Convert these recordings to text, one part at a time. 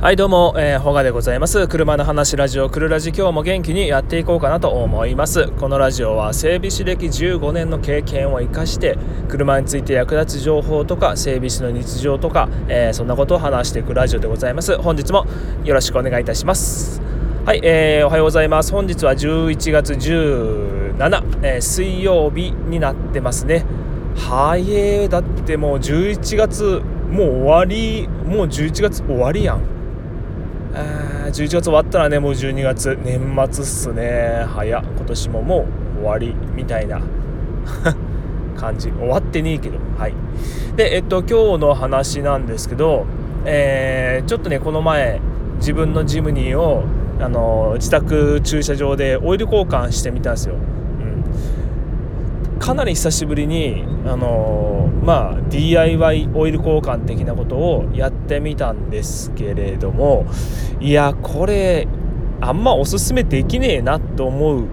はいどうも、えー、ほがでございます。車の話ラジオくるラジ今日も元気にやっていこうかなと思います。このラジオは整備士歴15年の経験を生かして車について役立つ情報とか整備士の日常とか、えー、そんなことを話していくラジオでございます。本日もよろしくお願いいたします。はい、えー、おはようございます。本日は11月17、えー、水曜日になってますね。早いだってもう11月もう終わりもう11月終わりやん。11月終わったらねもう12月。年末っすね。早今年ももう終わりみたいな。感じ。終わってねえけど。はい。でえっと今日の話なんですけどえー、ちょっとねこの前自分のジムニーをあの自宅駐車場でオイル交換してみたんですよ。かなり久しぶりに、あのー、まあ、DIY オイル交換的なことをやってみたんですけれどもいやこれあんまおすすめできねえなと思う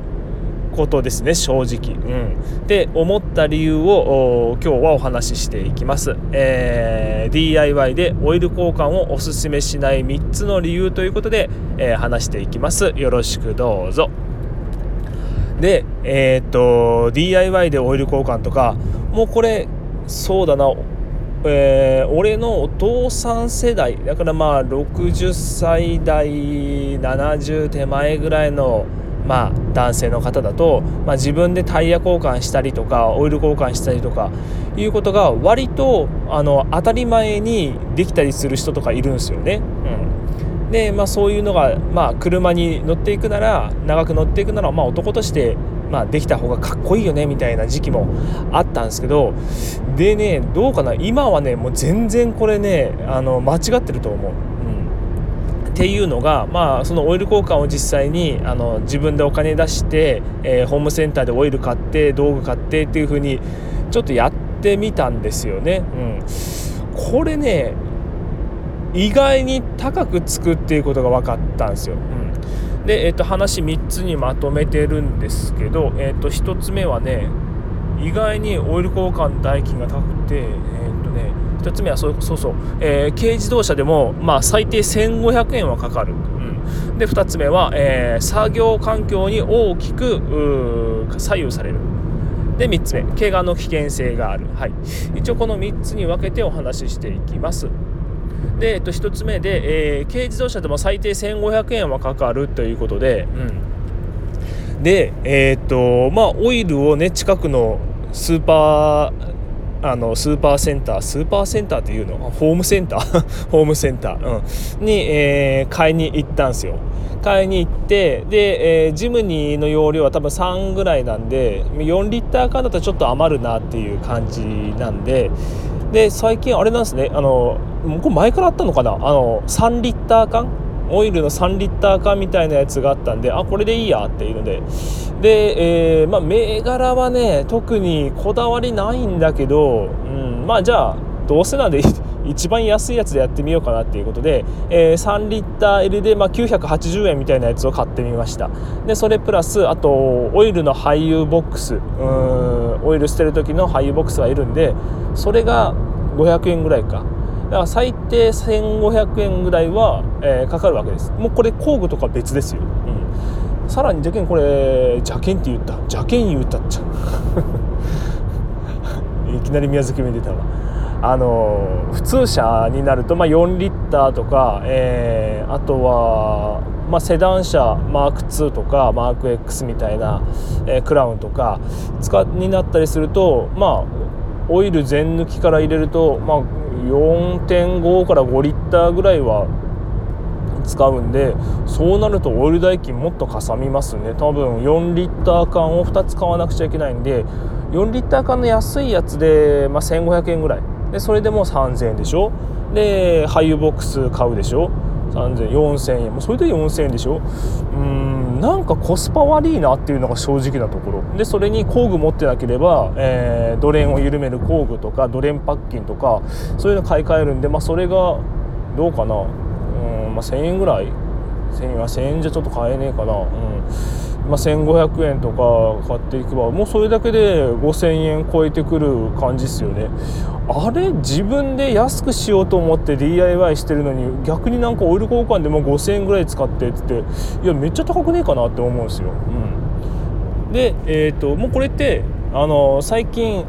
ことですね正直。うん、で思った理由を今日はお話ししていきます、えー、DIY でオイル交換をおすすめしない3つの理由ということで、えー、話していきますよろしくどうぞ。でえー、と DIY でオイル交換とかもうこれそうだなえー、俺のお父さん世代だからまあ60歳代70手前ぐらいのまあ、男性の方だと、まあ、自分でタイヤ交換したりとかオイル交換したりとかいうことが割とあの当たり前にできたりする人とかいるんですよね。うんで、まあ、そういうのが、まあ、車に乗っていくなら長く乗っていくなら、まあ、男として、まあ、できた方がかっこいいよねみたいな時期もあったんですけどでねどうかな今はねもう全然これねあの間違ってると思う。っていうのが、まあ、そのオイル交換を実際にあの自分でお金出して、えー、ホームセンターでオイル買って道具買ってっていう風にちょっとやってみたんですよね。うん、これね意外に高くつくっていうことが分かったんですよ。うん、で、えー、と話3つにまとめてるんですけど、えー、と1つ目はね意外にオイル交換代金が高くて、えーとね、1つ目はそうそうそう、えー、軽自動車でも、まあ、最低1500円はかかる。うん、で2つ目は、えー、作業環境に大きく左右される。で3つ目怪我の危険性がある、はい、一応この3つに分けてお話ししていきます。で、えっと、1つ目で、えー、軽自動車でも最低1500円はかかるということで、うん、で、えー、っとまあ、オイルをね近くのスーパーあのスーパーセンタースーパーセンターっていうの？ホームセンター？ホームセンター、うん、に、えー、買いに行ったんですよ。買いに行ってで、えー、ジムニーの容量は多分3ぐらいなんで4リッター缶だとちょっと余るなっていう感じなんでで最近あれなんですね。あのもうこれ前からあったのかな？あの3リッター缶？オイルの3リッター缶みたいなやつがあったんであこれでいいやっていうので。で、えー、まあ、銘柄はね特にこだわりないんだけど、うん、まあじゃあどうせなんで 一番安いやつでやってみようかなっていうことで、えー、3リッター L で、まあ、980円みたいなやつを買ってみました。でそれプラスあとオイルの廃油ボックス。うんオイル捨てる時の廃油ボックスがいるんでそれが500円ぐらいか。だから最低1500円ぐらいは、えー、かかるわけです。もうこれ工具とか別ですよ、うん、さらに邪剣これ邪剣って言った。邪剣言ったっちゃ いきなり宮崎弁出たわ。あの普通車になると、まあ、4リッターとか、えー、あとは、まあ、セダン車マーク2とかマーク X みたいな、えー、クラウンとか使になったりするとまあオイル全抜きから入れると、まあ、4.5から5リッターぐらいは使うんでそうなるとオイル代金もっとかさみますね。多分4リッター缶を2つ買わなくちゃいけないんで4リッター缶の安いやつで、まあ、1500円ぐらい。でそれでもう3000円でしょ？でハイユボックス買うでしょ？3000 4000円。もうそれで4000円でしょ？うんなんかコスパ悪いなっていうのが正直なところ。でそれに工具持ってなければ、えー、ドレンを緩める工具とかドレンパッキンとかそういうの買い替えるんで、まあ、それがどうかな。うん、まあ、1000円ぐらい？1000円は1000円じゃちょっと買えねえかな。うん。まあ、1500円とか買っていけばもうそれだけで5000円超えてくる感じですよね。あれ？自分で安くしようと思って DIY してるのに逆になんかオイル交換でも5000円ぐらい使ってって。言っていやめっちゃ高くねえかなって思うんですよ。うん、で、えーと、もうこれってあの最近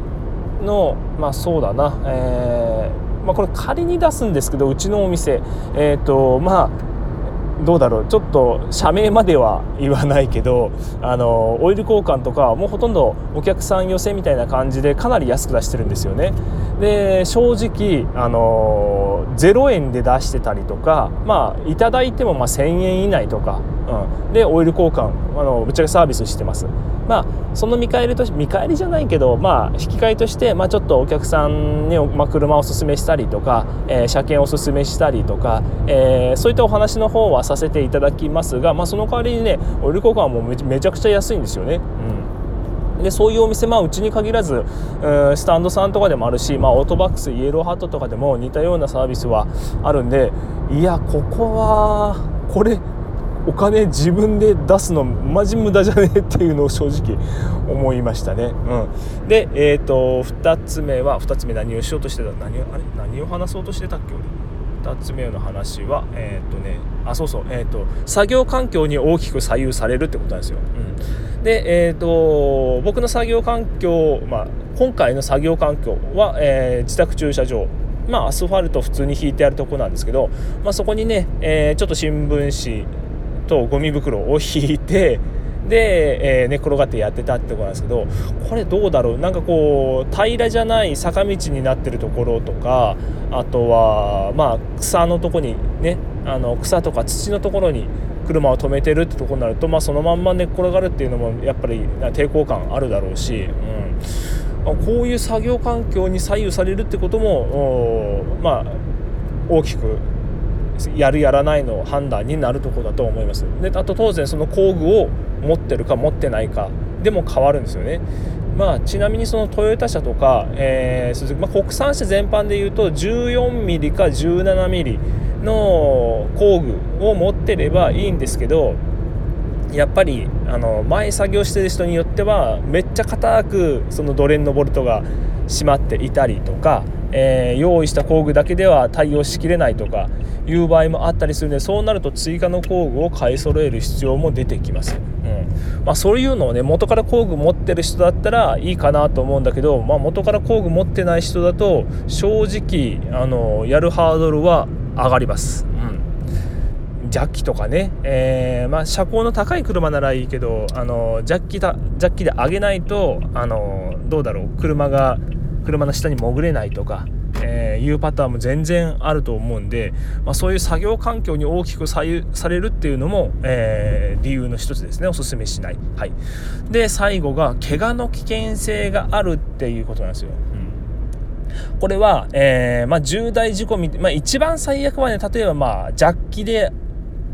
のまあそうだな、えーまあ、これ仮に出すんですけどうちのお店。えっ、ー、とまあどうだろうちょっと社名までは言わないけどあのオイル交換とかもうほとんどお客さん寄せみたいな感じでかなり安く出してるんですよね。で正直あの0円で出してたりとかまあいただいてもまあ1,000円以内とか、うん、でオイル交換あのぶっちゃけサービスしてます。まあその見返りとして見返りじゃないけどまあ引き換えとして、まあ、ちょっとお客さんに、まあ、車をおすすめしたりとか、えー、車検をおすすめしたりとか、えー、そういったお話の方はさせていただきますが、まあ、その代わりにねオイル交換はもうめちゃくちゃ安いんですよね。うんでそういうお店まあうちに限らずスタンドさんとかでもあるし、まあ、オートバックスイエローハットとかでも似たようなサービスはあるんでいやここはこれお金自分で出すのマジ無駄じゃねえっていうのを正直思いましたね。うん、で、えーと、2つ目は2つ目何をしようとしてた何あれ？何を話そうとしてたっけ俺？2つ目の話はえっ、とねあそうそうえっ、と作業環境に大きく左右されるってことなんですよ。うん、でえっ、と僕の作業環境まあ今回の作業環境は、え自宅駐車場。まあ、アスファルト普通に引いてあるとこなんですけど、まあ、そこにね、えー、ちょっと新聞紙とゴミ袋を引いてで、えー、寝転がってやってたってことなんですけどこれどうだろう？なんかこう平らじゃない坂道になってるところとかあとはまあ草のとこにねあの草とか土のところに車を止めてるってとこになると、まあ、そのまんま寝っ転がるっていうのもやっぱり抵抗感あるだろうし、うん、こういう作業環境に左右されるってこともまあ大きくやるやらないの判断になるとこだと思います。であと当然その工具を持ってるか持ってないかでも変わるんですよね。まあ、ちなみにそのトヨタ車とか、えーまあ、国産車全般でいうと 14mm か 17mm の工具を持ってればいいんですけどやっぱりあの前作業してる人によってはめっちゃ硬くそのドレンのボルトが閉まっていたりとか、えー、用意した工具だけでは対応しきれないとかいう場合もあったりするのでそうなると追加の工具を買い揃える必要も出てきます。うんまあ、そういうのをね元から工具持ってる人だったらいいかなと思うんだけど、まあ、元から工具持ってない人だと正直あのやるハードルは上がります。うん。ジャッキとかね、えー、まあ、車高の高い車ならいいけどあのジャッキだジャッキで上げないとあのどうだろう。車が車の下に潜れないとか。いうパターンも全然あると思うんで、まあ、そういう作業環境に大きく左右されるっていうのも、えー、理由の一つですね。おすすめしない、はい、で最後が怪我の危険性があるっていうことなんですよ、うん、これは、えーまあ、重大事故み、まあ、一番最悪はね例えばまあジャッキで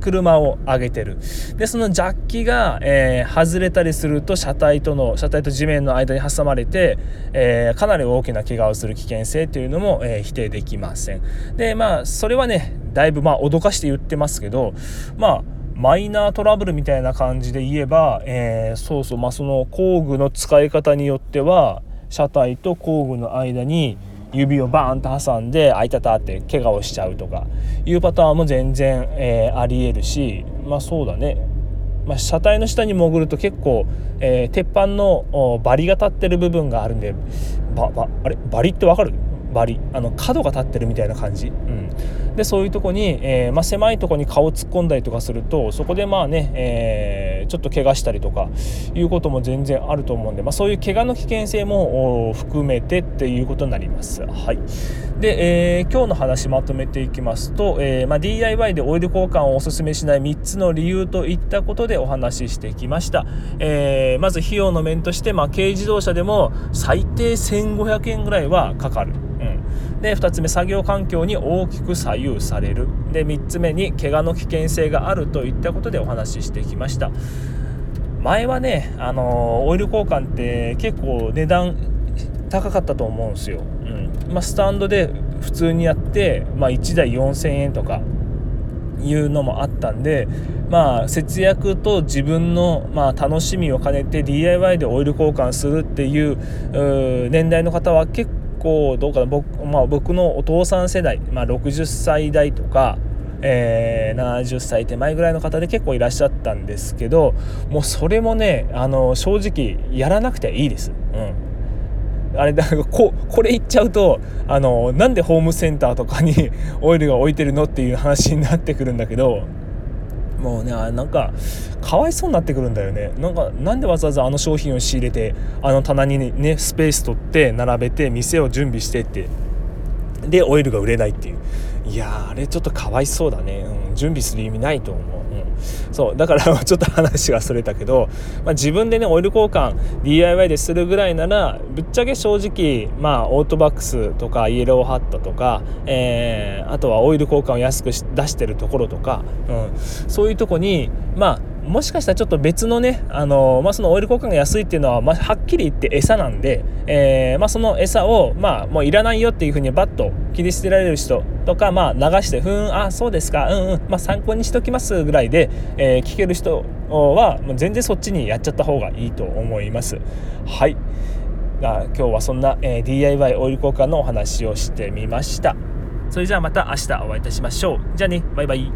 車を上げてる。でそのジャッキが、えー、外れたりすると車体との車体と地面の間に挟まれて、えー、かなり大きな怪我をする危険性というのも、えー、否定できません。でまあそれはねだいぶまあ脅かして言ってますけどまあマイナートラブルみたいな感じで言えば、えー、そうそうまあその工具の使い方によっては車体と工具の間に指をバーンと挟んであいたたって怪我をしちゃうとかいうパターンも全然、えー、ありえるしまあそうだね、まあ、車体の下に潜ると結構、えー、鉄板のバリが立ってる部分があるんでばばあれ？バリってわかる？バリ。あの角が立ってるみたいな感じ、うん、でそういうとこに、えー、まあ、狭いとこに顔突っ込んだりとかするとそこでまあね、えー、ちょっと怪我したりとかいうことも全然あると思うんで、まあ、そういう怪我の危険性も含めてっていうことになります。はい。で、えー、今日の話まとめていきますと、えー、まあ、DIY でオイル交換をおすすめしない3つの理由といったことでお話ししてきました、えー、まず費用の面として、まあ、軽自動車でも最低1500円ぐらいはかかる。で2つ目作業環境に大きく左右される。で3つ目に怪我の危険性があるといったことでお話ししてきました。前はねあのオイル交換って結構値段高かったと思うんですよ、うん。まあ、スタンドで普通にやって、まあ、1台4000円とかいうのもあったんでまあ節約と自分のまあ楽しみを兼ねて DIY でオイル交換するっていう年代の方は結構どうかな僕,、まあ、僕のお父さん世代、まあ、60歳代とか、えー、70歳手前ぐらいの方で結構いらっしゃったんですけどもうそれもねあの正直やらなくていいです。うんあれだここれ言っちゃうとあのなんでホームセンターとかに オイルが置いてるのっていう話になってくるんだけどもうねなんかかわいそうになってくるんだよね。なんかなんでわざわざあの商品を仕入れてあの棚にねスペース取って並べて店を準備してって。でオイルが売れないっていう。いやあれちょっとかわいそうだね、うん、準備する意味ないと思う、そう だからちょっと話がそれたけど、まあ、自分でねオイル交換 DIY でするぐらいならぶっちゃけ正直まあオートバックスとかイエローハットとか、えー、あとはオイル交換を安く出してるところとか、うん、そういうとこにまあもしかしたらちょっと別のね、あのまあ、そのオイル交換が安いっていうのは、まあ、はっきり言って餌なんで、えー、まあ、その餌を、まあ、もういらないよっていうふうにバッと切り捨てられる人とか、まあ、流してふんあそうですかうんうん、まあ、参考にしときますぐらいで、えー、聞ける人はもう全然そっちにやっちゃった方がいいと思います。はい。今日はそんな、えー、DIY オイル交換のお話をしてみました。それじゃあまた明日お会いいたしましょう。じゃあね。バイバイ。